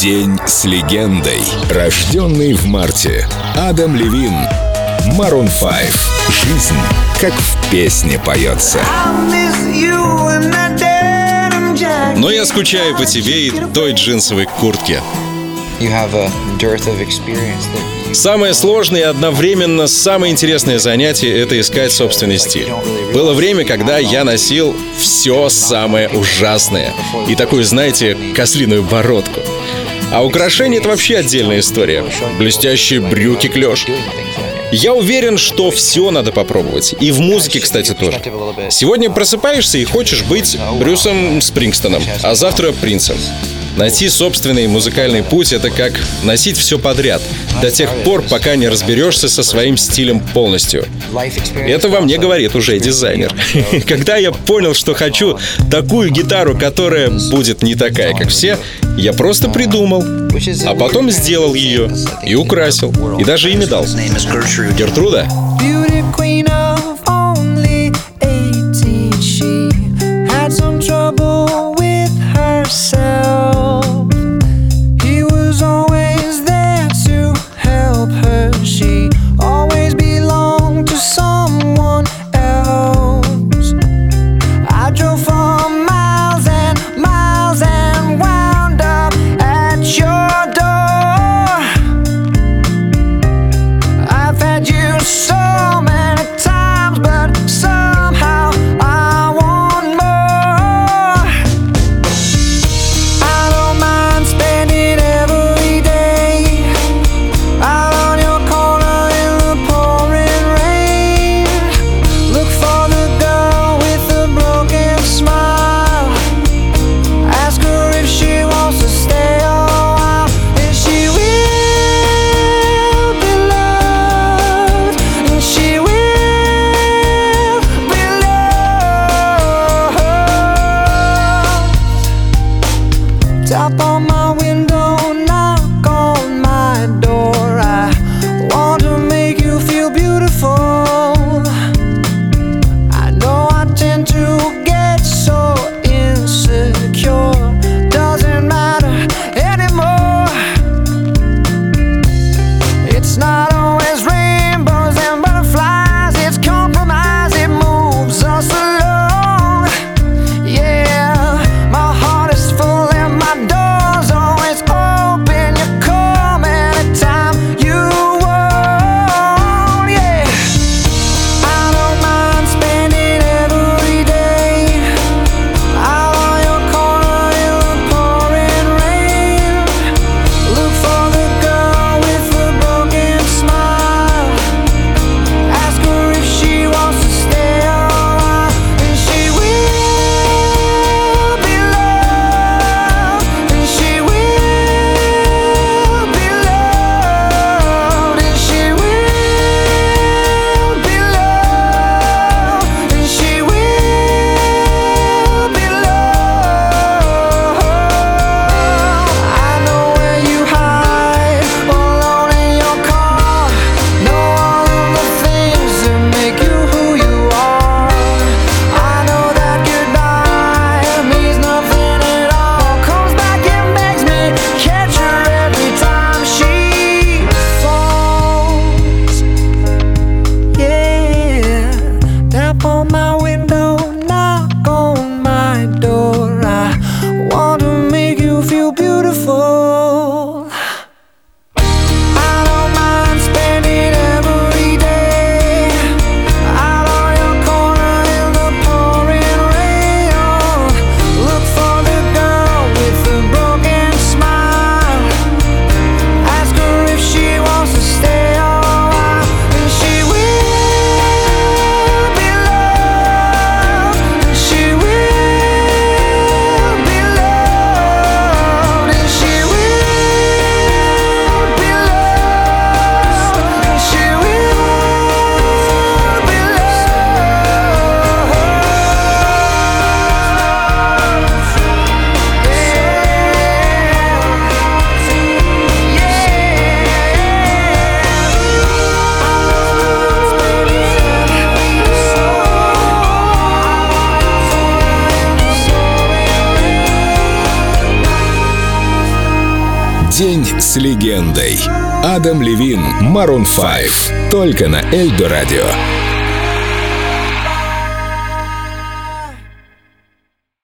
День с легендой. Рожденный в марте. Адам Левин. Марун Файв. Жизнь, как в песне поется. Но я скучаю по тебе и той джинсовой куртке. Самое сложное и одновременно самое интересное занятие — это искать собственный стиль. Было время, когда я носил все самое ужасное и такую, знаете, кослиную бородку — а украшение — это вообще отдельная история. Блестящие брюки клеш. Я уверен, что все надо попробовать. И в музыке, кстати, тоже. Сегодня просыпаешься и хочешь быть Брюсом Спрингстоном, а завтра — принцем. Найти собственный музыкальный путь — это как носить все подряд, до тех пор, пока не разберешься со своим стилем полностью. Это во мне говорит уже дизайнер. Когда я понял, что хочу такую гитару, которая будет не такая, как все, я просто придумал, а потом сделал ее и украсил, и даже имя дал. Гертруда? Beauty День с легендой. Адам Левин, Марун 5. Только на Эльдо Радио.